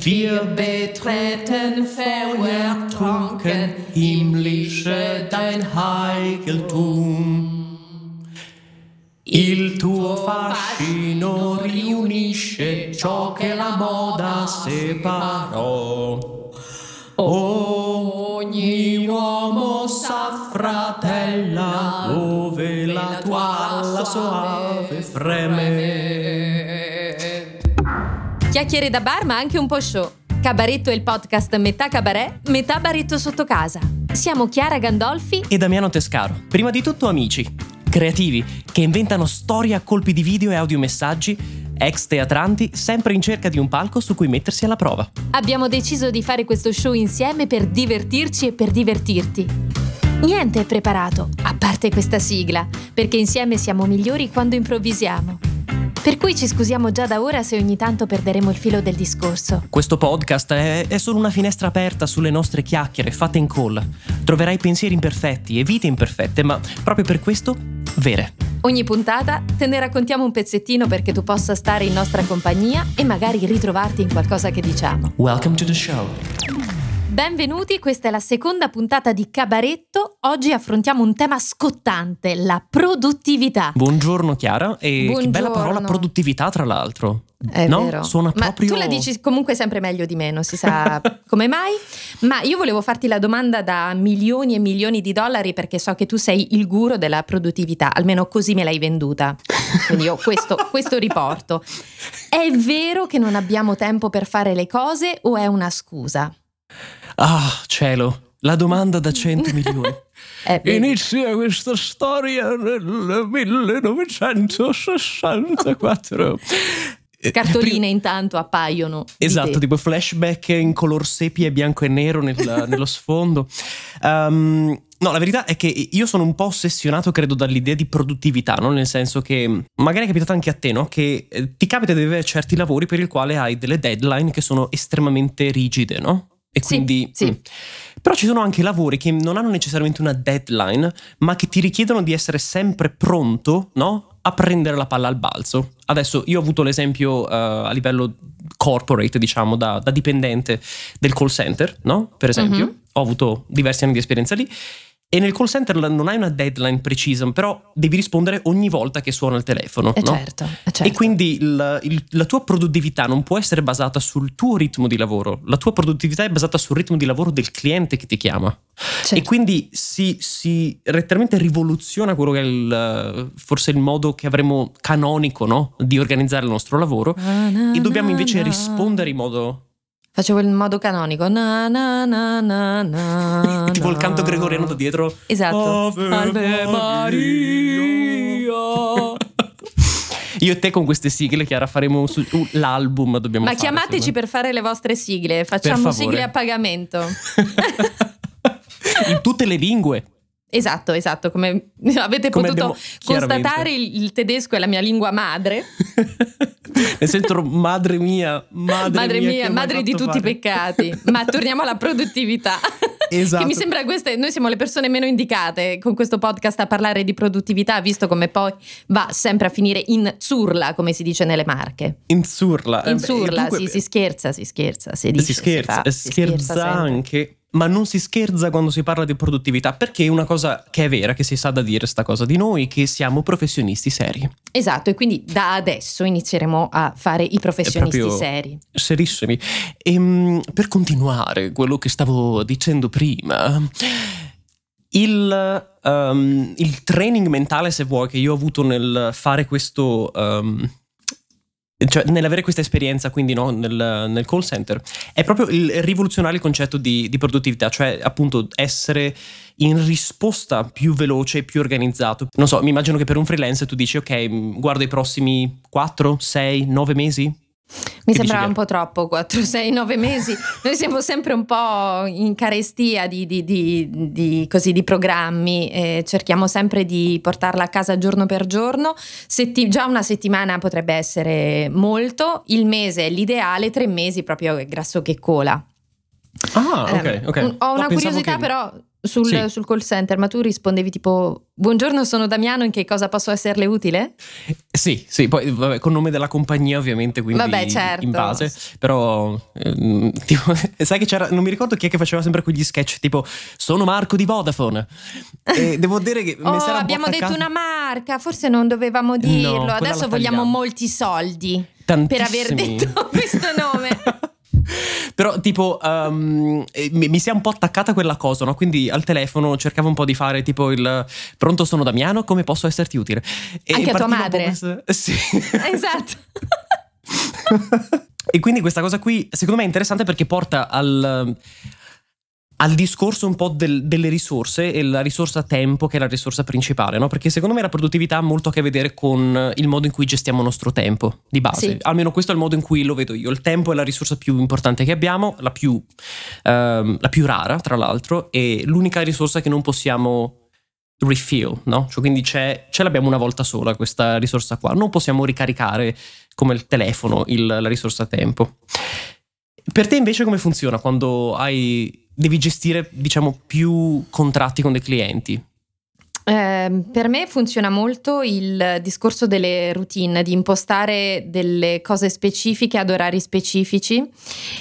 Wir betreten vertrunken himmlische dein Heiligtum. Il tuo fascino riunisce ciò che la moda separò. Ogni uomo s'affratella dove la tua alla soave freme. Chiacchiere da bar, ma anche un po' show. Cabaretto è il podcast metà cabaret, metà baretto sotto casa. Siamo Chiara Gandolfi e Damiano Tescaro. Prima di tutto amici, creativi, che inventano storie a colpi di video e audiomessaggi, ex teatranti sempre in cerca di un palco su cui mettersi alla prova. Abbiamo deciso di fare questo show insieme per divertirci e per divertirti. Niente è preparato, a parte questa sigla, perché insieme siamo migliori quando improvvisiamo. Per cui ci scusiamo già da ora se ogni tanto perderemo il filo del discorso. Questo podcast è, è, solo una finestra aperta sulle nostre chiacchiere fatte in call. Troverai pensieri imperfetti e vite imperfette, ma proprio per questo vere. Ogni puntata te ne raccontiamo un pezzettino perché tu possa stare in nostra compagnia e magari ritrovarti in qualcosa che diciamo. Welcome to the show. Benvenuti, questa è la seconda puntata di Cabaretto. Oggi affrontiamo un tema scottante, la produttività. Buongiorno Chiara e Buongiorno. che bella parola produttività tra l'altro. È no? vero. Suona Ma proprio... tu la dici comunque sempre meglio di me, non si sa come mai. Ma io volevo farti la domanda da milioni e milioni di dollari perché so che tu sei il guru della produttività, almeno così me l'hai venduta. Quindi io questo, questo riporto. È vero che non abbiamo tempo per fare le cose o è una scusa? Ah, cielo, la domanda da 100 milioni. Inizia questa storia nel 1964. Cartoline eh, intanto appaiono. Esatto, tipo flashback in color sepia e bianco e nero nel, nello sfondo. Um, No, la verità è che io sono un po' ossessionato, credo, dall'idea di produttività, no? nel senso che magari è capitato anche a te, no? che eh, ti capita di avere certi lavori per i quali hai delle deadline che sono estremamente rigide, no? E quindi... Sì, sì. Mm. Però ci sono anche lavori che non hanno necessariamente una deadline, ma che ti richiedono di essere sempre pronto, no? A prendere la palla al balzo. Adesso io ho avuto l'esempio uh, a livello corporate, diciamo, da, da, dipendente del call center, no? Per esempio, mm-hmm. ho avuto diversi anni di esperienza lì e nel call center non hai una deadline precisa, però devi rispondere ogni volta che suona il telefono. Eh no? certo, eh certo. E quindi il, il, la tua produttività non può essere basata sul tuo ritmo di lavoro, la tua produttività è basata sul ritmo di lavoro del cliente che ti chiama. Certo. E quindi si, si letteralmente rivoluziona quello che è il, forse il modo che avremo canonico no? di organizzare il nostro lavoro ah, na, e dobbiamo invece rispondere in modo Facevo il modo canonico. Na, na, na, na, na, tipo il canto gregoriano da dietro. Esatto. Ave, Ave Maria. Io e te con queste sigle, Chiara, faremo su, uh, l'album. Dobbiamo Ma fare, chiamateci insomma. per fare le vostre sigle. Facciamo sigle a pagamento. In tutte le lingue. Esatto, esatto, come avete come potuto constatare il, tedesco è la mia lingua madre. Nel senso madre mia, madre, madre mia, mia madre di tutti fare. i peccati. Ma torniamo alla produttività. Esatto. che mi sembra queste, noi siamo le persone meno indicate con questo podcast a parlare di produttività, visto come poi va sempre a finire in zurla, come si dice nelle marche. In zurla. In zurla, dunque, sì, si scherza, si scherza, si dice, si scherza, si, fa, si scherza, scherza anche ma non si scherza quando si parla di produttività, perché è una cosa che è vera, che si sa da dire sta cosa di noi, che siamo professionisti seri. Esatto, e quindi da adesso inizieremo a fare i professionisti seri. Serissimi. E ehm, per continuare quello che stavo dicendo prima, il, um, il training mentale, se vuoi, che io ho avuto nel fare questo... Um, cioè nell'avere questa esperienza quindi no, nel, nel, call center è proprio il rivoluzionare il concetto di, di, produttività cioè appunto essere in risposta più veloce più organizzato. Non so mi immagino che per un freelance tu dici ok guardo i prossimi 4, 6, 9 mesi mi sembrava un po' troppo, 4, 6, 9 mesi. Noi siamo sempre un po' in carestia di, di, di, di così, programmi, eh, cerchiamo sempre di portarla a casa giorno per giorno. Setti- già una settimana potrebbe essere molto, il mese è l'ideale, tre mesi proprio grasso che cola. Ah, ok, ok. ho una no, curiosità, che... però sul, Sì. sul call center, ma tu rispondevi tipo buongiorno sono Damiano, in che cosa posso esserle utile? Sì, sì, poi vabbè, con nome della compagnia ovviamente, quindi Vabbè, certo. in base, però ehm, tipo, sai che c'era, non mi ricordo chi è che faceva sempre quegli sketch tipo sono Marco di Vodafone e devo dire che Oh, abbiamo detto una marca, forse non dovevamo dirlo. quella Adesso vogliamo molti soldi per aver Tantissimi. detto questo nome. Però tipo um, mi, mi si è un po' attaccata quella cosa, no? Quindi al telefono cercavo un po' di fare tipo il pronto sono Damiano, come posso esserti utile? E Anche a tua madre? questo- Sì. esatto. e quindi questa cosa qui secondo me è interessante perché porta al, al discorso un po' del- delle risorse e la risorsa tempo che è la risorsa principale, no? Perché secondo me la produttività ha molto a che vedere con il modo in cui gestiamo il nostro tempo di base. Sì. Almeno questo è il modo in cui lo vedo io. Il tempo è la risorsa più importante che abbiamo, la più, ehm, la più rara tra l'altro e l'unica risorsa che non possiamo refill, no? Cioè quindi c'è, ce l'abbiamo una volta sola questa risorsa qua, non possiamo ricaricare come il telefono il- la risorsa tempo. Per te invece come funziona quando hai, devi gestire diciamo più contratti con dei clienti? Eh, per me funziona molto il discorso delle routine, di impostare delle cose specifiche ad orari specifici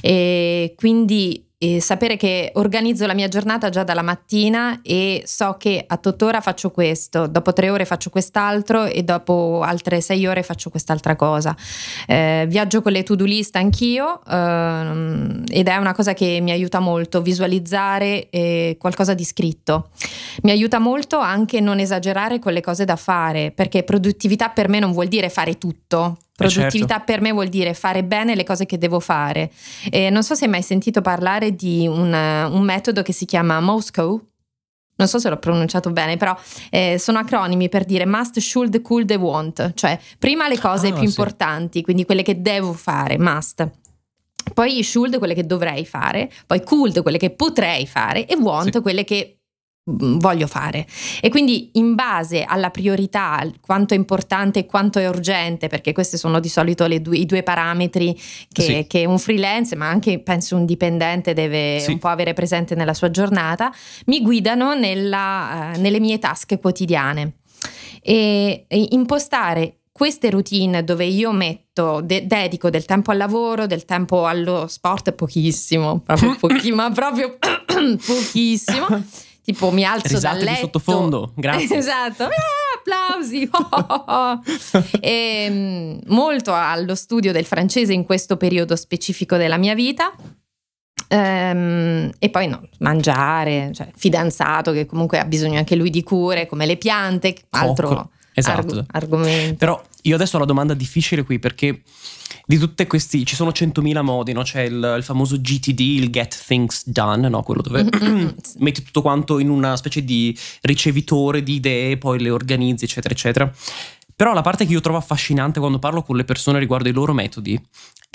e quindi eh, sapere che organizzo la mia giornata già dalla mattina e so che a tottora faccio questo, dopo tre ore faccio quest'altro e dopo altre sei ore faccio quest'altra cosa. Eh, viaggio con le to-do list anch'io ehm, ed è una cosa che mi aiuta molto, visualizzare eh, qualcosa di scritto. Mi aiuta molto anche non esagerare con le cose da fare, perché produttività per me non vuol dire fare tutto. Eh, certo. Produttività per me vuol dire fare bene le cose che devo fare. E non so se hai mai sentito parlare di un, un metodo che si chiama Moscow. Non so se l'ho pronunciato bene, però eh, sono acronimi per dire must, should, could e want, cioè prima le cose Ah, più sì. importanti, quindi quelle che devo fare, must. Poi should, quelle che dovrei fare, poi could, quelle che potrei fare e want, Sì. quelle che voglio fare. E quindi in base alla priorità, quanto è importante e quanto è urgente, perché questi sono di solito due- i due parametri che, Sì. che un freelance, ma anche penso un dipendente deve Sì. un po' avere presente nella sua giornata, mi guidano nella, eh, nelle mie tasche quotidiane. E, e impostare queste routine dove io metto, de- dedico del tempo al lavoro, del tempo allo sport, pochissimo, proprio pochi- ma proprio pochissimo. Tipo mi alzo Risate dal letto. sottofondo, grazie. esatto, Eh, applausi. E, mm, molto allo studio del francese in questo periodo specifico della mia vita. Ehm, e poi no, mangiare, cioè, fidanzato che comunque ha bisogno anche lui di cure, come le piante, altro. Esatto. arg- argomento. Però io adesso ho la domanda difficile qui perché di tutti questi ci sono 100.000 modi, no? C'è il, il famoso GTD, il Get Things Done, no? Quello dove metti tutto quanto in una specie di ricevitore di idee, poi le organizzi, eccetera, eccetera. Però la parte che io trovo affascinante quando parlo con le persone riguardo i loro metodi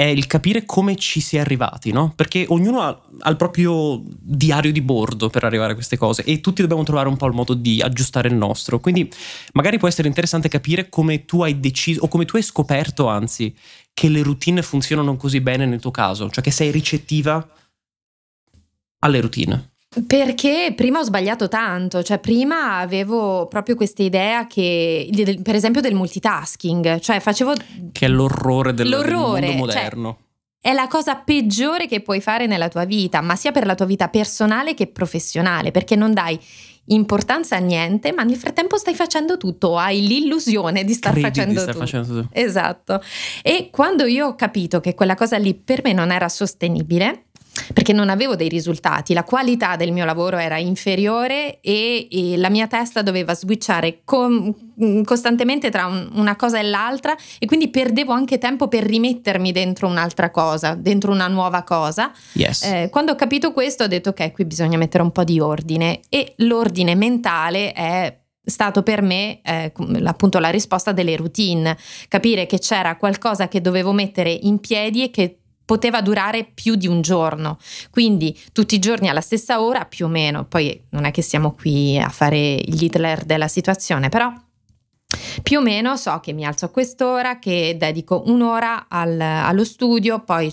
è il capire come ci si è arrivati, no? Perché ognuno ha, ha il proprio diario di bordo per arrivare a queste cose e tutti dobbiamo trovare un po' il modo di aggiustare il nostro. Quindi magari può essere interessante capire come tu hai deciso o come tu hai scoperto, anzi, che le routine funzionano così bene nel tuo caso, cioè che sei ricettiva alle routine. Perché prima ho sbagliato tanto, cioè prima avevo proprio questa idea che, di- del- per esempio del multitasking, cioè facevo Che è l'orrore del, del L'orrore, mondo cioè, moderno. È la cosa peggiore che puoi fare nella tua vita, ma sia per la tua vita personale che professionale, perché non dai importanza a niente, ma nel frattempo stai facendo tutto, hai l'illusione di star Credi di facendo star tutto. facendo tutto. Esatto. E quando io ho capito che quella cosa lì per me non era sostenibile, perché non avevo dei risultati, la qualità del mio lavoro era inferiore e, e la mia testa doveva switchare con- costantemente tra un- una cosa e l'altra e quindi perdevo anche tempo per rimettermi dentro un'altra cosa, dentro una nuova cosa. Yes. Eh, quando ho capito questo ho detto ok, qui bisogna mettere un po' di ordine e l'ordine mentale è stato per me eh, com- appunto la risposta delle routine, capire che c'era qualcosa che dovevo mettere in piedi e che poteva durare più di un giorno, quindi tutti i giorni alla stessa ora più o meno, poi non è che siamo qui a fare gli Hitler della situazione, però Più o meno so che mi alzo a quest'ora, che dedico un'ora al, allo studio, poi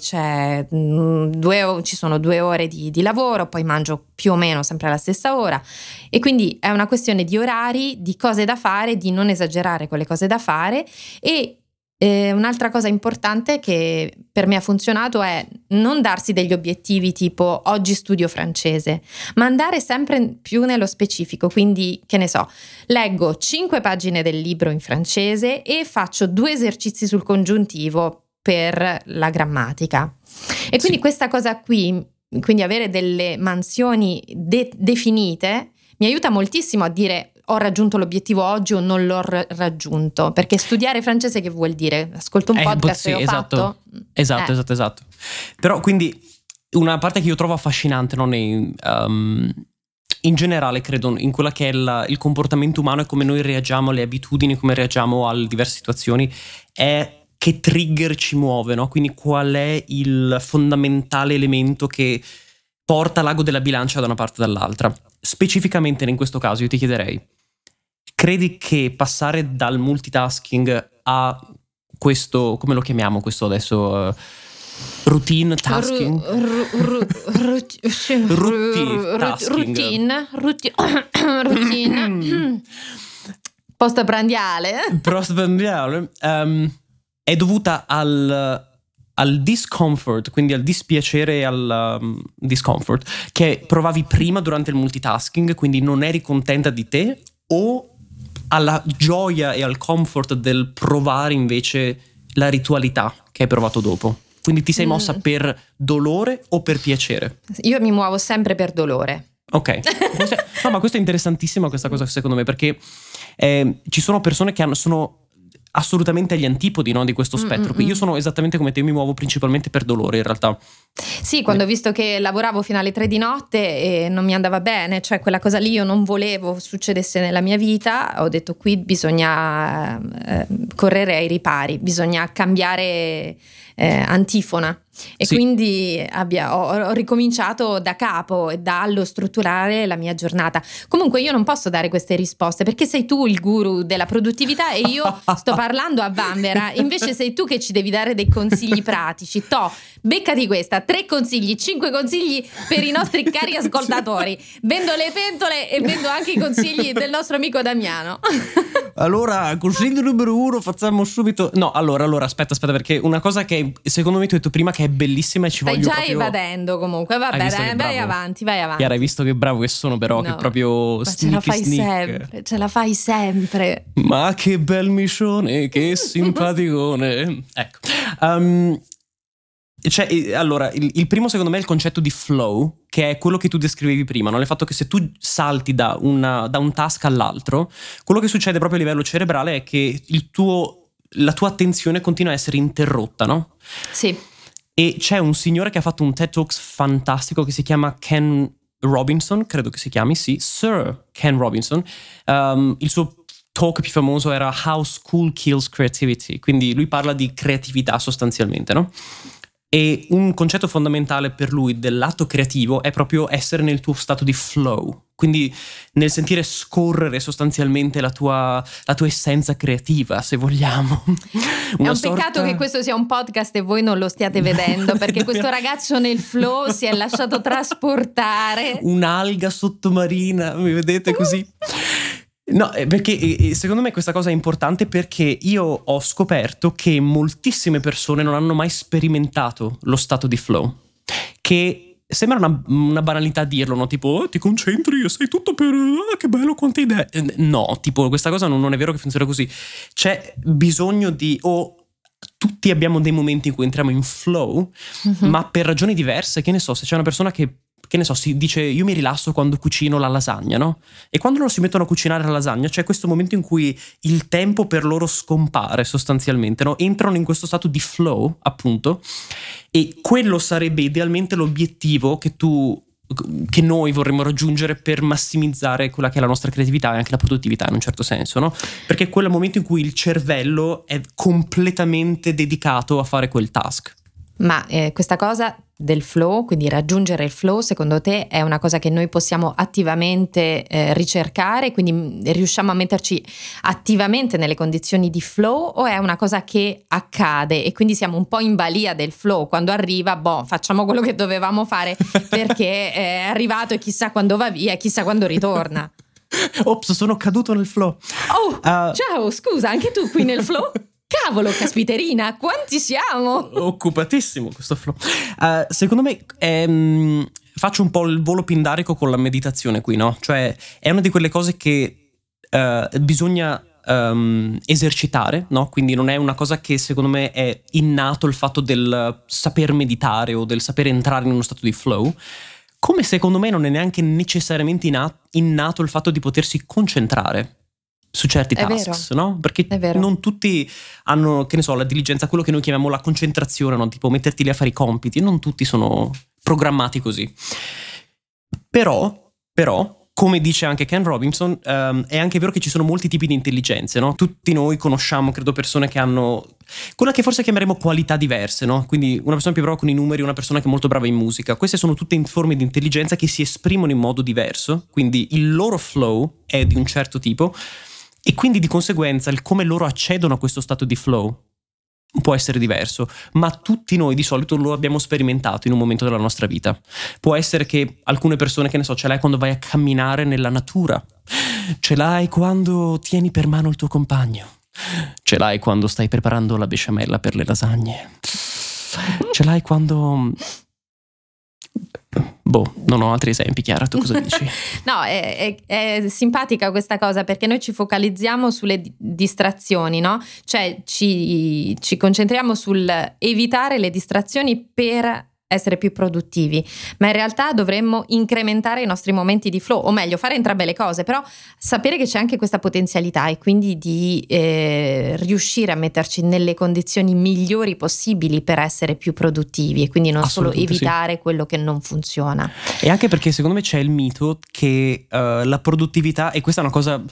mm, due, ci sono due ore di, di, lavoro, poi mangio più o meno sempre alla stessa ora. E quindi è una questione di orari, di cose da fare, di non esagerare con le cose da fare e eh, un'altra cosa importante che per me ha funzionato è non darsi degli obiettivi tipo oggi studio francese, ma andare sempre più nello specifico. Quindi, che ne so, leggo cinque pagine del libro in francese e faccio due esercizi sul congiuntivo per la grammatica. E quindi sì. questa cosa qui, quindi avere delle mansioni de- definite, mi aiuta moltissimo a dire ho raggiunto l'obiettivo oggi o non l'ho r- raggiunto. Perché studiare francese che vuol dire? Ascolto un eh, podcast sì, esatto, fatto? Esatto, eh. esatto, esatto. Però quindi una parte che io trovo affascinante non è... Um, in generale credo in quella che è la, il comportamento umano e come noi reagiamo alle abitudini, come reagiamo alle diverse situazioni, è che trigger ci muove, no? Quindi qual è il fondamentale elemento che porta l'ago della bilancia da una parte o dall'altra. Specificamente in questo caso io ti chiederei, credi che passare dal multitasking a questo, come lo chiamiamo questo adesso? Routine tasking? routine Routine. Postprandiale. Postprandiale. Um, è dovuta al al discomfort, quindi al dispiacere e al um, discomfort che provavi prima durante il multitasking, quindi non eri contenta di te o alla gioia e al comfort del provare invece la ritualità che hai provato dopo. Quindi ti sei mm. mossa mm. per dolore o per piacere? Io mi muovo sempre per dolore. Ok, no, ma questo è interessantissima questa cosa secondo me perché eh, ci sono persone che hanno, sono assolutamente agli antipodi no, di questo mm, spettro. Mm-hmm. Io sono esattamente come te, mi muovo principalmente per dolore in realtà. Sì, quando ho visto che lavoravo fino alle tre di notte e non mi andava bene, cioè quella cosa lì io non volevo succedesse nella mia vita, ho detto qui bisogna eh, correre ai ripari, bisogna cambiare eh, antifona. E sì. quindi abbia, ho, ho, ricominciato da capo e dallo strutturare la mia giornata. Comunque io non posso dare queste risposte perché sei tu il guru della produttività e io sto parlando a Bambera, invece sei tu che ci devi dare dei consigli pratici. To, beccati questa, tre consigli, cinque consigli per i nostri cari ascoltatori. Vendo le pentole e vendo anche i consigli del nostro amico Damiano. allora, consiglio numero uno, facciamo subito... No, allora, allora, aspetta, aspetta, perché una cosa che secondo me tu hai detto prima che è bellissima e ci Stai voglio già proprio... evadendo comunque, vabbè, dai, vai avanti, vai avanti. Chiara, hai visto che bravo che sono però, no, che proprio ce la fai sneak. sempre, ce la fai sempre. Ma che bel micione, che simpaticone. ecco. Um, cioè, allora, il, il, primo secondo me è il concetto di flow, che è quello che tu descrivevi prima, no? il fatto che se tu salti da, una, da, un task all'altro, quello che succede proprio a livello cerebrale è che tuo, la tua attenzione continua a essere interrotta, no? Sì. E c'è un signore che ha fatto un TED Talks fantastico che si chiama Ken Robinson, credo che si chiami, sì, Sir Ken Robinson. Um, il suo talk più famoso era How School Kills Creativity, quindi lui parla di creatività sostanzialmente, no? E un concetto fondamentale per lui dell'atto creativo è proprio essere nel tuo stato di flow, quindi nel sentire scorrere sostanzialmente la tua, la tua essenza creativa, se vogliamo. È un sorta... peccato che questo sia un podcast e voi non lo stiate vedendo, perché questo ragazzo nel flow si è lasciato trasportare. Un'alga sottomarina, mi vedete così? No, eh, perché secondo me questa cosa è importante perché io ho scoperto che moltissime persone non hanno mai sperimentato lo stato di flow. Che sembra una, una banalità dirlo, no? Tipo, oh, ti concentri sei tutto per. Ah, che bello, quante idee. Eh, no, tipo, questa cosa non, non, è vero che funziona così. C'è bisogno di. o tutti abbiamo dei momenti in cui entriamo in flow, mm-hmm. ma per ragioni diverse. Che ne so, se c'è una persona che che ne so, si dice io mi rilasso quando cucino la lasagna, no? E quando loro si mettono a cucinare la lasagna c'è questo momento in cui il tempo per loro scompare sostanzialmente, no? Entrano in questo stato di flow, appunto, e quello sarebbe idealmente l'obiettivo che tu che noi vorremmo raggiungere per massimizzare quella che è la nostra creatività e anche la produttività in un certo senso, no? Perché è quel momento in cui il cervello è completamente dedicato a fare quel task. Ma eh, questa cosa del flow, quindi raggiungere il flow, secondo te è una cosa che noi possiamo attivamente eh, ricercare, quindi mm, riusciamo a metterci attivamente nelle condizioni di flow o è una cosa che accade e quindi siamo un po' in balia del flow, quando arriva, boh, facciamo quello che dovevamo fare perché è arrivato e chissà quando va via, chissà quando ritorna. Ops, sono caduto nel flow. Oh, uh, ciao, scusa, anche tu qui nel flow? Cavolo, caspiterina, quanti siamo? Occupatissimo questo flow. Uh, secondo me ehm, faccio un po' il volo pindarico con la meditazione qui, no? Cioè è una di quelle cose che uh, bisogna um, esercitare, no? Quindi non è una cosa che secondo me è innato il fatto del saper meditare o del saper entrare in uno stato di flow. Come secondo me non è neanche necessariamente innato il fatto di potersi concentrare su certi è tasks, vero. no? Perché non tutti hanno, che ne so, la diligenza, quello che noi chiamiamo la concentrazione, no? Tipo metterti lì a fare i compiti, non tutti sono programmati così. Però, però, come dice anche Ken Robinson, um, è anche vero che ci sono molti tipi di intelligenze, no? Tutti noi conosciamo, credo, persone che hanno quella che forse chiameremo qualità diverse, no? Quindi una persona più brava con i numeri, una persona che è molto brava in musica. Queste sono tutte forme di intelligenza che si esprimono in modo diverso, quindi il loro flow è di un certo tipo e quindi di conseguenza il come loro accedono a questo stato di flow può essere diverso, ma tutti noi di solito lo abbiamo sperimentato in un momento della nostra vita. Può essere che alcune persone, che ne so, ce l'hai quando vai a camminare nella natura, ce l'hai quando tieni per mano il tuo compagno, ce l'hai quando stai preparando la besciamella per le lasagne, ce l'hai quando Boh, non ho altri esempi, Chiara, tu cosa dici? no, è, è, è, simpatica questa cosa perché noi ci focalizziamo sulle distrazioni, no? Cioè ci, ci concentriamo sul evitare le distrazioni per essere più produttivi, ma in realtà dovremmo incrementare i nostri momenti di flow, o meglio, fare entrambe le cose, però sapere che c'è anche questa potenzialità e quindi di eh, riuscire a metterci nelle condizioni migliori possibili per essere più produttivi e quindi non solo evitare sì. quello che non funziona. E anche perché secondo me c'è il mito che uh, la produttività, e questa è una cosa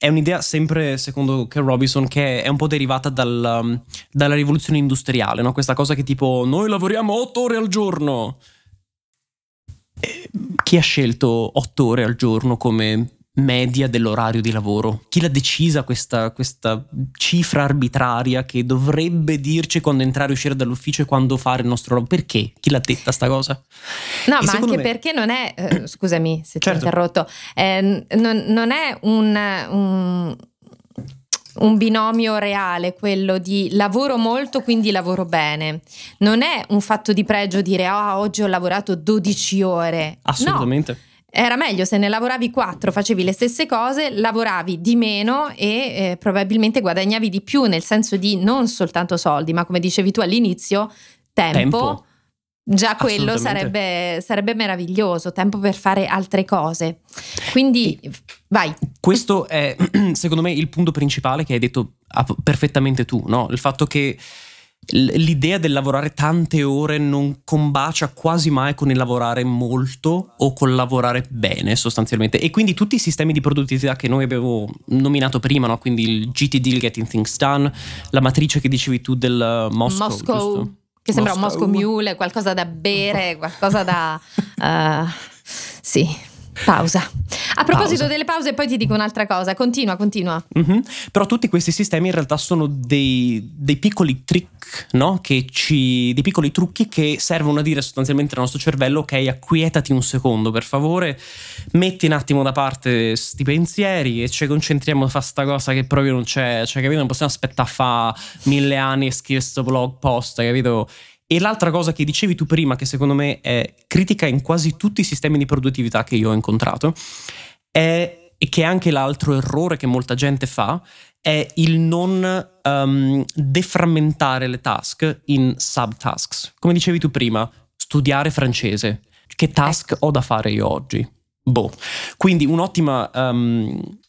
è un'idea sempre, secondo Ken Robinson, che è un po' derivata dal, um, dalla rivoluzione industriale, no? Questa cosa che tipo noi lavoriamo otto ore al giorno. E chi ha scelto otto ore al giorno come media dell'orario di lavoro? Chi l'ha decisa questa, questa, cifra arbitraria che dovrebbe dirci quando entrare e uscire dall'ufficio e quando fare il nostro lavoro? Perché? Chi l'ha detta sta cosa? No, e ma anche me... perché non è, eh, scusami se certo. ti ho interrotto, eh, non, non, è un, un un binomio reale, quello di lavoro molto, quindi lavoro bene. Non è un fatto di pregio dire oh, oggi ho lavorato 12 ore. Assolutamente. No. Era meglio se ne lavoravi quattro, facevi le stesse cose, lavoravi di meno e eh, probabilmente guadagnavi di più, nel senso di non soltanto soldi, ma come dicevi tu all'inizio, tempo. tempo. Già quello sarebbe, sarebbe, meraviglioso, tempo per fare altre cose. Quindi vai. Questo è secondo me il punto principale che hai detto perfettamente tu, no? il fatto che l'idea del lavorare tante ore non combacia quasi mai con il lavorare molto o col lavorare bene sostanzialmente e quindi tutti i sistemi di produttività che noi abbiamo nominato prima no? quindi il GTD, il Getting Things Done la matrice che dicevi tu del Moscow, Moscow che sembra Moscow. un Moscow Mule qualcosa da bere qualcosa da uh, sì Pausa. A proposito pausa. delle pause, poi ti dico un'altra cosa. Continua, continua. Mm-hmm. Però tutti questi sistemi in realtà sono dei, dei piccoli trick, no? Che ci, dei piccoli trucchi che servono a dire sostanzialmente al nostro cervello: ok, acquietati un secondo, per favore, metti un attimo da parte sti pensieri e ci concentriamo a fare sta cosa che proprio non c'è. Cioè, capito? Non possiamo aspettare a fare mille anni e scrivere questo blog post, capito? E l'altra cosa che dicevi tu prima, che secondo me è critica in quasi tutti i sistemi di produttività che io ho incontrato, è, e che è anche l'altro errore che molta gente fa, è il non um, deframmentare le task in subtasks. Come dicevi tu prima, studiare francese. Che task ecco. ho da fare io oggi? Boh. Quindi un'ottima um,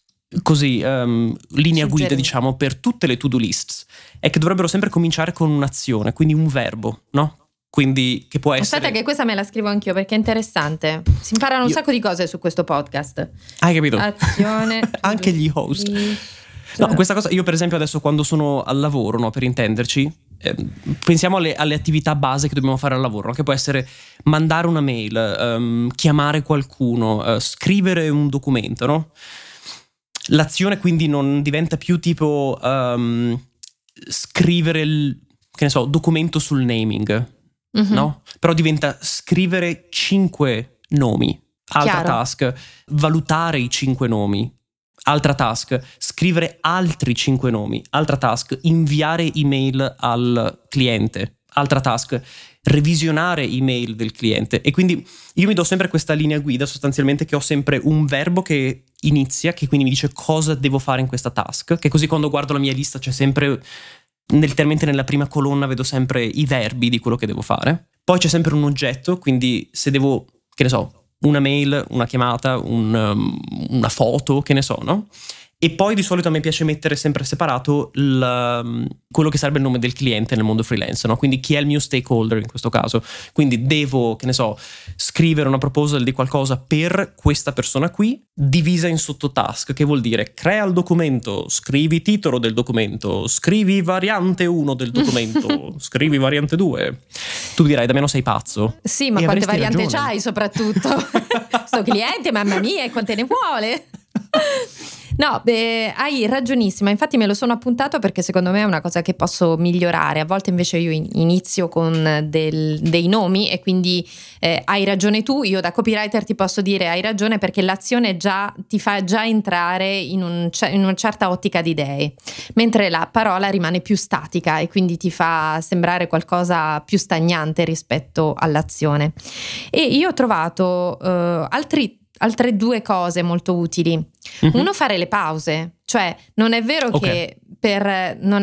così, um, linea guida, diciamo, per tutte le to-do lists è che dovrebbero sempre cominciare con un'azione, quindi un verbo, no? Quindi che può essere. Aspetta, che questa me la scrivo anch'io perché è interessante. Si imparano un Io... sacco di cose su questo podcast. Hai capito? Azione. Anche gli host. No, questa cosa, io per esempio adesso quando sono al lavoro, no, per intenderci, eh, pensiamo alle, alle, attività base che dobbiamo fare al lavoro, che può essere mandare una mail, um, chiamare qualcuno, uh, scrivere un documento, no? L'azione quindi non diventa più tipo um, scrivere il, che ne so, documento sul naming, mm-hmm. no? Però diventa scrivere cinque nomi. Altra Chiaro. task, valutare i cinque nomi. Altra task, scrivere altri cinque nomi. Altra task, inviare email al cliente. Altra task, revisionare email del cliente. E quindi io mi do sempre questa linea guida sostanzialmente che ho sempre un verbo che inizia, che quindi mi dice cosa devo fare in questa task, che così quando guardo la mia lista c'è sempre letteralmente nella prima colonna vedo sempre i verbi di quello che devo fare. Poi c'è sempre un oggetto, quindi se devo, che ne so, una mail, una chiamata, un, um, una foto, che ne so, no? E poi di solito a me piace mettere sempre separato il, um, quello che sarebbe il nome del cliente nel mondo freelance, no? quindi chi è il mio stakeholder in questo caso. Quindi devo, che ne so, scrivere una proposal di qualcosa per questa persona qui, divisa in sottotask, che vuol dire crea il documento, scrivi titolo del documento, scrivi variante 1 del documento, scrivi variante 2. Tu dirai, da meno sei pazzo. Sì, ma e quante varianti ragione. c'hai soprattutto? Sto cliente, mamma mia, quante ne vuole? No, beh, hai ragionissima, infatti me lo sono appuntato perché secondo me è una cosa che posso migliorare. A volte invece io inizio con del, dei nomi e quindi eh, hai ragione tu, io da copywriter ti posso dire hai ragione perché l'azione già ti fa già entrare in, un, in una certa ottica di idee, mentre la parola rimane più statica e quindi ti fa sembrare qualcosa più stagnante rispetto all'azione. E io ho trovato uh, altri altre due cose molto utili. Mm-hmm. Uno, fare le pause. Cioè, non è vero okay. che per,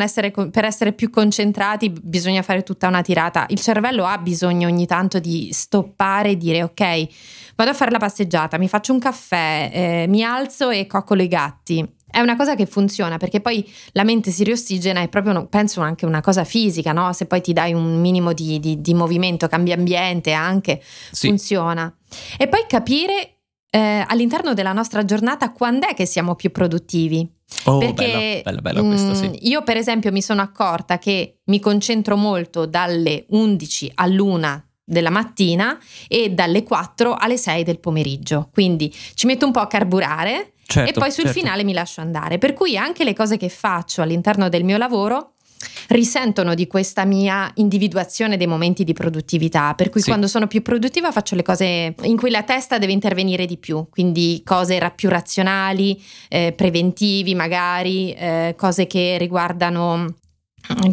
essere, per essere più concentrati bisogna fare tutta una tirata. Il cervello ha bisogno ogni tanto di stoppare e dire ok, vado a fare la passeggiata, mi faccio un caffè, eh, mi alzo e coccolo i gatti. È una cosa che funziona perché poi la mente si riossigena è proprio, penso, anche una cosa fisica, no? Se poi ti dai un minimo di, di, di movimento, cambia ambiente anche, sì. funziona. E poi capire eh, all'interno della nostra giornata quando è che siamo più produttivi. Oh, Perché bella, bella, bella questa, sì. Mm, io per esempio mi sono accorta che mi concentro molto dalle 11 all'una della mattina e dalle 4 alle 6 del pomeriggio. Quindi ci metto un po' a carburare certo, e poi sul certo. finale mi lascio andare. Per cui anche le cose che faccio all'interno del mio lavoro risentono di questa mia individuazione dei momenti di produttività, per cui sì. quando sono più produttiva faccio le cose in cui la testa deve intervenire di più, quindi cose più razionali, eh, preventivi magari, eh, cose che riguardano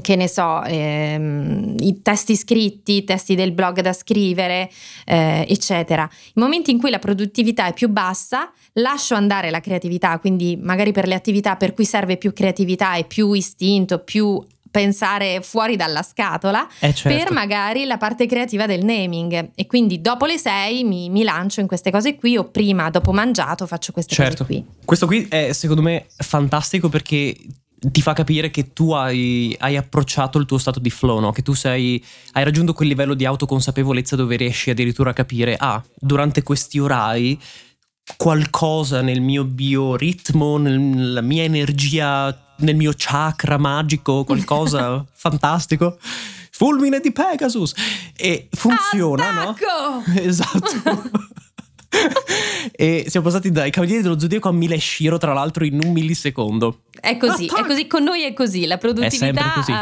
che ne so, ehm, i testi scritti, i testi del blog da scrivere, eh, eccetera. I momenti in cui la produttività è più bassa, lascio andare la creatività, quindi magari per le attività per cui serve più creatività e più istinto, più pensare fuori dalla scatola eh certo. per magari la parte creativa del naming e quindi dopo le sei mi, mi, lancio in queste cose qui o prima dopo mangiato faccio queste certo. cose qui questo qui è secondo me fantastico perché ti fa capire che tu hai, hai, approcciato il tuo stato di flow, no? che tu sei, hai raggiunto quel livello di autoconsapevolezza dove riesci addirittura a capire, ah, durante questi orari qualcosa nel mio bioritmo, nella mia energia nel mio chakra magico, qualcosa fantastico. Fulmine di Pegasus! E funziona, Attacco! no? Esatto. e siamo passati dai Cavalieri dello Zodiaco a Mile Shiro, tra l'altro, in un millisecondo. È così, Attacco! è così, con noi è così, la produttività... È sempre così.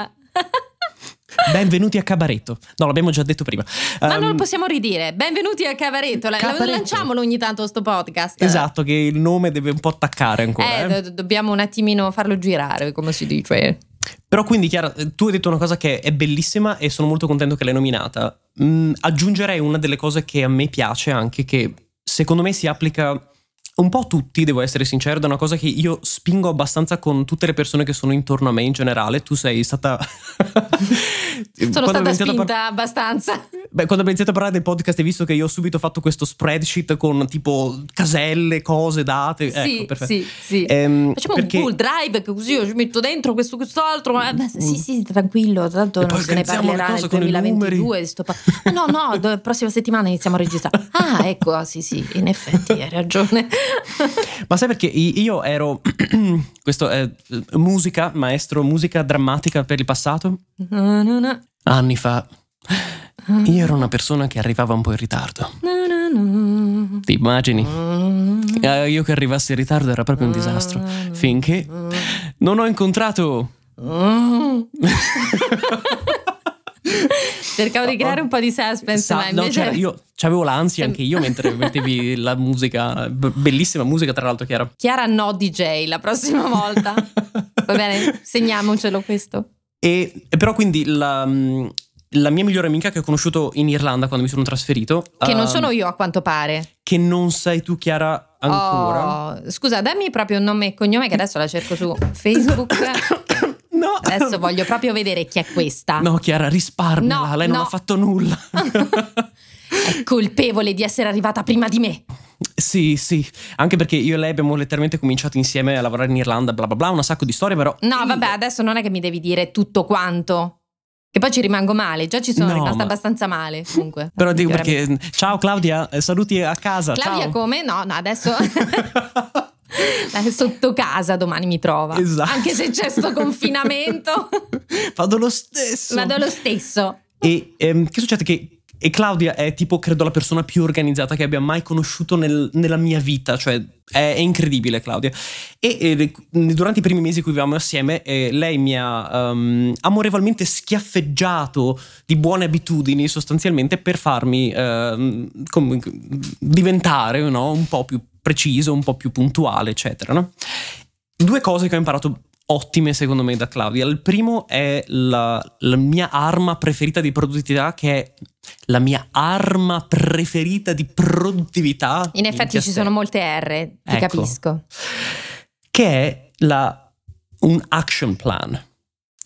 Benvenuti a Cabaretto. No, l'abbiamo già detto prima. Ma um, non lo ehm, possiamo ridire. Benvenuti a Cabaretto. Cabaretto. Lanciamolo ogni tanto sto podcast. Esatto, che il nome deve un po' attaccare ancora. Eh, eh. Do- dobbiamo un attimino farlo girare, come si dice. Però quindi Chiara, tu hai detto una cosa che è bellissima e sono molto contento che l'hai nominata. Mm, aggiungerei una delle cose che a me piace anche, che secondo me si applica un po' tutti, devo essere sincero, è una cosa che io spingo abbastanza con tutte le persone che sono intorno a me in generale. Tu sei stata. sono stata spinta par- abbastanza. Beh, quando abbiamo iniziato a parlare del podcast, hai visto che io ho subito fatto questo spreadsheet con tipo caselle, cose, date. Sì, ecco, perfetto. sì, sì. Ehm, Facciamo perché... un Google Drive che così io ci metto dentro questo, quest'altro. Ma, sì, sì, tranquillo, tanto non se ne parlerà nel 2022. Sto pa- no, no, la prossima settimana iniziamo a registrare. Ah, ecco, sì, sì, in effetti hai ragione. Ma sai perché io ero. questo è eh, musica, maestro, musica drammatica per il passato? Na, na, na, Anni fa. Io ero una persona che arrivava un po' in ritardo. Ti immagini? Mm. Eh, io che arrivassi in ritardo era proprio un disastro. Finché non ho incontrato. Cercavo di creare un po' di suspense, Sa- ma no, invece c'era- io avevo l'ansia anche io mentre mettevi la musica, bellissima musica tra l'altro Chiara. Chiara no DJ la prossima volta. Va bene, segniamocelo questo. E, però quindi la, mm, la mia migliore amica che ho conosciuto in Irlanda quando mi sono trasferito, Che non ehm, sono io a quanto pare. che non sei tu Chiara ancora. Oh, scusa, dammi proprio un nome e cognome che adesso la cerco su Facebook. No. Adesso voglio proprio vedere chi è questa. No, Chiara, risparmiala, No, lei non no. ha fatto nulla. È colpevole di essere arrivata prima di me. sì, sì, anche perché io e lei abbiamo letteralmente cominciato insieme a lavorare in Irlanda, bla bla bla, un sacco di storie, però No, vabbè, adesso non è che mi devi dire tutto quanto. Che poi ci rimango male. Già ci sono No, rimasta ma- abbastanza male. Comunque. Però dico perché ciao Claudia, eh, saluti a casa. Claudia ciao. come? No, no, adesso sotto casa domani mi trova. Esatto. Anche se c'è sto confinamento, Vado lo stesso. vado lo stesso. E ehm, che succede? Che e Claudia è tipo, credo, la persona più organizzata che abbia mai conosciuto nel- nella mia vita, cioè è, è incredibile Claudia. E, e durante i primi mesi in cui vivevamo assieme, eh, lei mi ha ehm, amorevolmente schiaffeggiato di buone abitudini sostanzialmente per farmi ehm, com- diventare no, un po' più preciso, un po' più puntuale, eccetera. no? Due cose che ho imparato ottime secondo me da Claudia. Il primo è la, la mia arma preferita di produttività, che è la mia arma preferita di produttività. In effetti ci sono molte R, ti Ecco. capisco. Che è la- un action plan.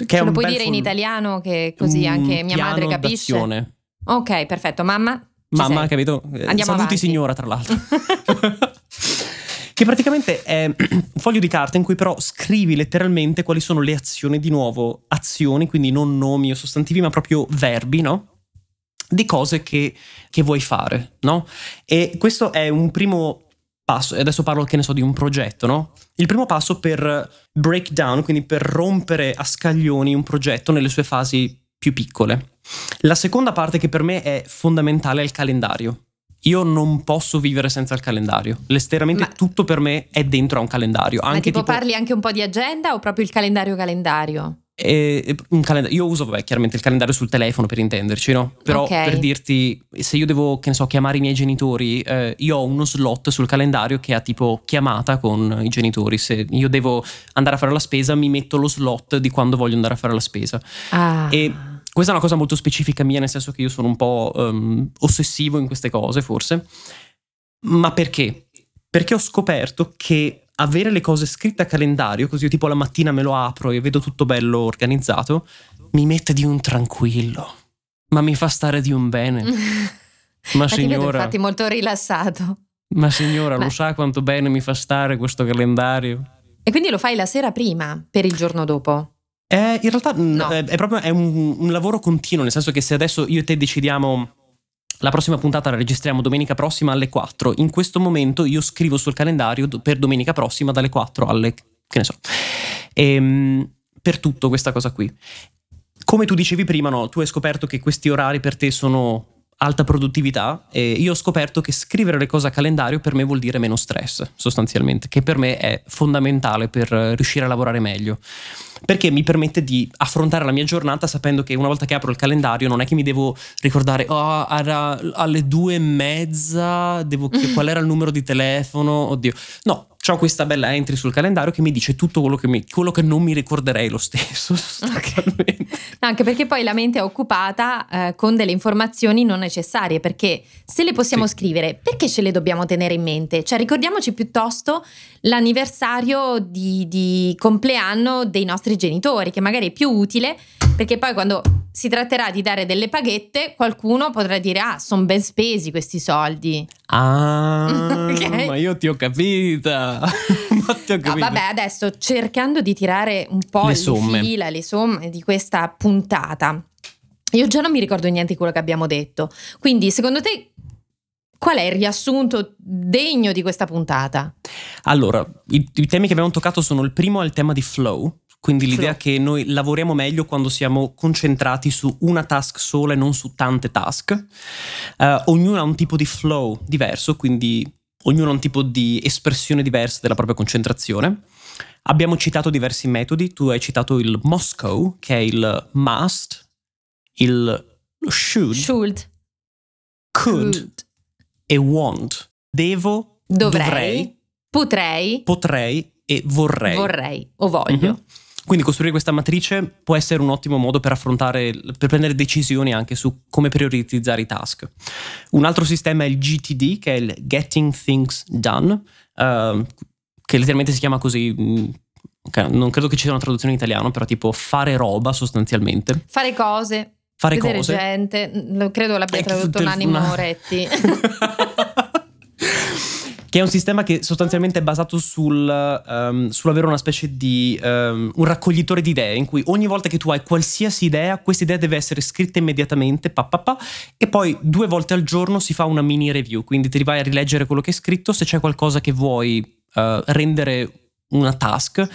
Che lo puoi dire in italiano che così anche mia madre capisce? d'azione. Ok, perfetto. Mamma? ci Mamma, sei? capito? Andiamo Saluti avanti. signora, tra l'altro. che praticamente è un foglio di carta in cui però scrivi letteralmente quali sono le azioni, di nuovo, azioni, quindi non nomi o sostantivi, ma proprio verbi, no? Di cose che, che vuoi fare, no? E questo è un primo passo, e adesso parlo, che ne so, di un progetto, no? Il primo passo per break down, quindi per rompere a scaglioni un progetto nelle sue fasi più piccole. La seconda parte che per me è fondamentale è il calendario. Io non posso vivere senza il calendario. Letteralmente Ma- tutto per me è dentro a un calendario. Ma Anche tipo, tipo, parli anche un po' di agenda o proprio il calendario calendario? eh, eh, un calenda- io uso vabbè, chiaramente il calendario sul telefono per intenderci, no? Però Ok. per dirti, se io devo, che ne so, chiamare i miei genitori, eh, io ho uno slot sul calendario che ha tipo chiamata con i genitori. Se io devo andare a fare la spesa, mi metto lo slot di quando voglio andare a fare la spesa. Ah. E questa è una cosa molto specifica mia, nel senso che io sono un po' ehm, ossessivo in queste cose, forse. Ma perché? Perché ho scoperto che avere le cose scritte a calendario, così io tipo la mattina me lo apro e vedo tutto bello organizzato, mi mette di un tranquillo. Ma mi fa stare di un bene. Ma Ma ti vedo signora, infatti molto rilassato. ma signora, Ma- lo sa quanto bene mi fa stare questo calendario? E quindi lo fai la sera prima per il giorno dopo? Eh, in realtà mm, No. è, è proprio è un, un lavoro continuo, nel senso che se adesso io e te decidiamo la prossima puntata la registriamo domenica prossima alle 4, in questo momento io scrivo sul calendario per domenica prossima dalle 4 alle che ne so. Ehm, per tutto questa cosa qui. Come tu dicevi prima, no, tu hai scoperto che questi orari per te sono alta produttività e io ho scoperto che scrivere le cose a calendario per me vuol dire meno stress, sostanzialmente, che per me è fondamentale per riuscire a lavorare meglio. Perché mi permette di affrontare la mia giornata sapendo che una volta che apro il calendario non è che mi devo ricordare oh, era alle due e mezza devo qual era il numero di telefono? Oddio. No ho questa bella entry sul calendario che mi dice tutto quello che, mi- quello che non mi ricorderei lo stesso. No, anche perché poi la mente è occupata eh, con delle informazioni non necessarie, perché se le possiamo Sì. scrivere, perché ce le dobbiamo tenere in mente? Cioè ricordiamoci piuttosto l'anniversario di, di compleanno dei nostri genitori, che magari è più utile, perché poi quando si tratterà di dare delle paghette, qualcuno potrà dire, ah, sono ben spesi questi soldi. ah Ok. ma io ti ho capita ma No, vabbè, adesso cercando di tirare un po' Le somme. fila, le somme di questa puntata. Io già non mi ricordo niente di quello che abbiamo detto. Quindi, secondo te, qual è il riassunto degno di questa puntata? Allora, i, i temi che abbiamo toccato sono il primo è il tema di flow, quindi l'idea che noi lavoriamo meglio quando siamo concentrati su una task sola e non su tante task. Eh, ognuno ha un tipo di flow diverso, quindi ognuno ha un tipo di espressione diversa della propria concentrazione. Abbiamo citato diversi metodi, tu hai citato il Moscow, che è il must, il should, Should. could e want. Devo, Dovrei. dovrei, Potrei. potrei e vorrei. Vorrei. O voglio. Mhm. Quindi costruire questa matrice può essere un ottimo modo per affrontare, per prendere decisioni anche su come prioritizzare i task. Un altro sistema è il GTD, che è il Getting Things Done, eh, che letteralmente si chiama così. mm, non credo che ci sia una traduzione in italiano, però tipo fare roba sostanzialmente. Fare cose. Fare vedere cose. gente. Credo l'abbia tradotto Nanni una- Moretti. che è un sistema che sostanzialmente è basato sul, ehm, sull'avere una specie di ehm, un raccoglitore di idee in cui ogni volta che tu hai qualsiasi idea, questa idea deve essere scritta immediatamente, pa, pa, pa, e poi due volte al giorno si fa una mini review, quindi ti vai a rileggere quello che è scritto, se c'è qualcosa che vuoi eh, rendere una task,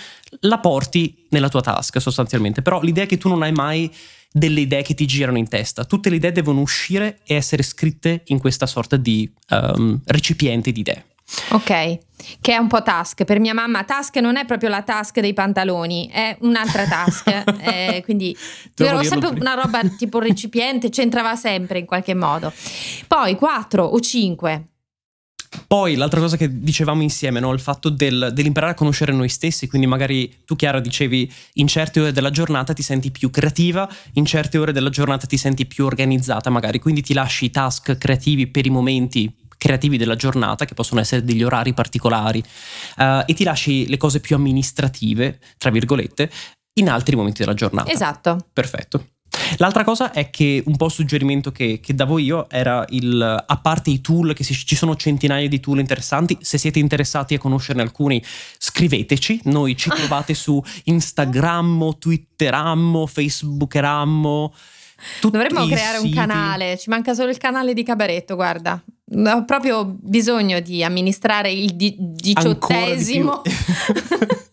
la porti nella tua task sostanzialmente, però l'idea è che tu non hai mai delle idee che ti girano in testa, tutte le idee devono uscire e essere scritte in questa sorta di ehm, recipiente di idee. Ok. Che è un po' task. Per mia mamma, task non è proprio la task dei pantaloni, è un'altra task. Eh, quindi era sempre prima. una roba tipo recipiente, c'entrava sempre in qualche modo. Poi 4 o 5. Poi l'altra cosa che dicevamo insieme, no? il fatto del- dell'imparare a conoscere noi stessi, quindi magari tu Chiara dicevi in certe ore della giornata ti senti più creativa, in certe ore della giornata ti senti più organizzata magari, quindi ti lasci i task creativi per i momenti creativi della giornata, che possono essere degli orari particolari, eh, e ti lasci le cose più amministrative, tra virgolette, in altri momenti della giornata. Esatto. Perfetto. L'altra cosa è che un po' il suggerimento che, che davo io era il, a parte i tool, che si- ci sono centinaia di tool interessanti, se siete interessati a conoscerne alcuni scriveteci, noi ci trovate su Instagram, Twitterammo, Facebookerammo. Dovremmo creare un siti. canale, ci manca solo il canale di Cabaretto, guarda. Ho proprio bisogno di amministrare il di- diciottesimo.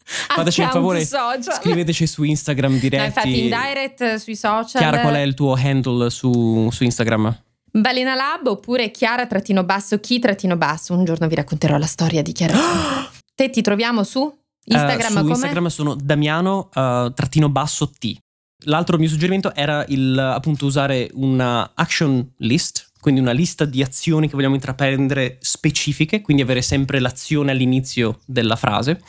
Fateci un favore, social. scriveteci su Instagram No, diretti. infatti in direct eh, sui social Chiara, qual è il tuo handle su, su Instagram? Balena Lab oppure Chiara trattino basso chi trattino basso un giorno vi racconterò la storia di Chiara te ti troviamo su Instagram Eh, su come Instagram sono Damiano eh, trattino basso T. L'altro mio suggerimento era il appunto usare una action list, quindi una lista di azioni che vogliamo intraprendere specifiche, quindi avere sempre l'azione all'inizio della frase.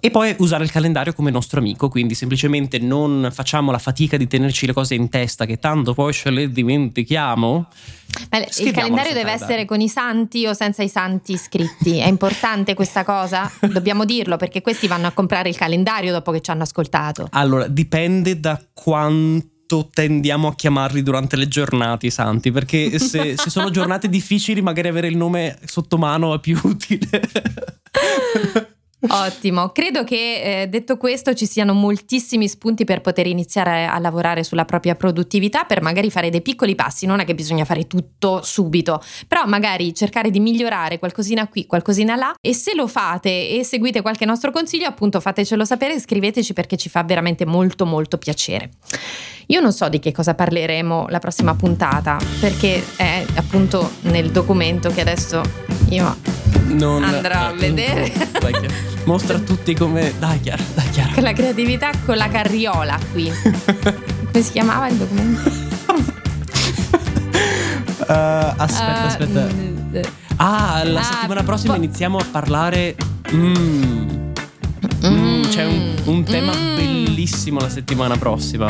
E poi usare il calendario come nostro amico, quindi semplicemente non facciamo la fatica di tenerci le cose in testa che tanto poi ce le dimentichiamo. Ma il calendario deve calendario. essere con i santi o senza i santi iscritti è importante questa cosa? dobbiamo dirlo perché questi vanno a comprare il calendario dopo che ci hanno ascoltato Allora, dipende da quanto tendiamo a chiamarli durante le giornate i santi, perché se, se sono giornate difficili magari avere il nome sotto mano è più utile. Ottimo, credo che eh, detto questo ci siano moltissimi spunti per poter iniziare a lavorare sulla propria produttività, per magari fare dei piccoli passi, non è che bisogna fare tutto subito, però magari cercare di migliorare qualcosina qui, qualcosina là e se lo fate e seguite qualche nostro consiglio, appunto fatecelo sapere e scriveteci perché ci fa veramente molto molto piacere. Io non so di che cosa parleremo la prossima puntata, perché è appunto nel documento che adesso io Non, Andrò a eh, vedere. Mostra a tutti come... Dai Chiara, dai Chiara. con la creatività con la carriola qui. Come si chiamava il documento? Eh, aspetta, Eh, aspetta. mm, eh, Ah, la ah, settimana prossima po- iniziamo a parlare... Mm, mm, c'è un, un tema mm. bellissimo la settimana prossima.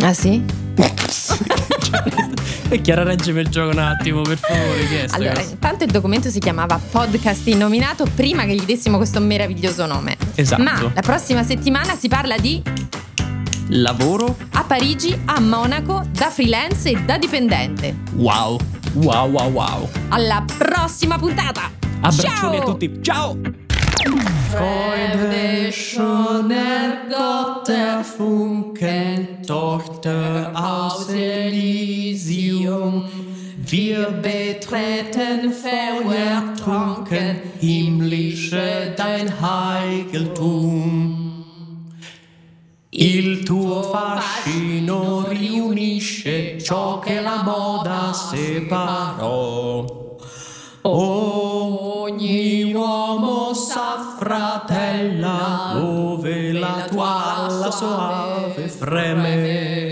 Ah sì? E Chiara reggimi il gioco un attimo, per favore. Che è Allora, cosa? intanto il documento si chiamava Podcast Innominato prima che gli dessimo questo meraviglioso nome. Esatto. Ma la prossima settimana si parla di Lavoro? a Parigi, a Monaco, da freelance e da dipendente. Wow. Wow, wow, wow. Alla prossima puntata! Abbraccioni Ciao! a tutti. Ciao! Freude schon ergott der Funken, Tochter aus Elysium. Wir betreten vertrunken himmlische dein Heiligtum. Il tuo fascino riunisce ciò che la moda separò. Ogni uomo s'affratella dove la tua alla soave freme.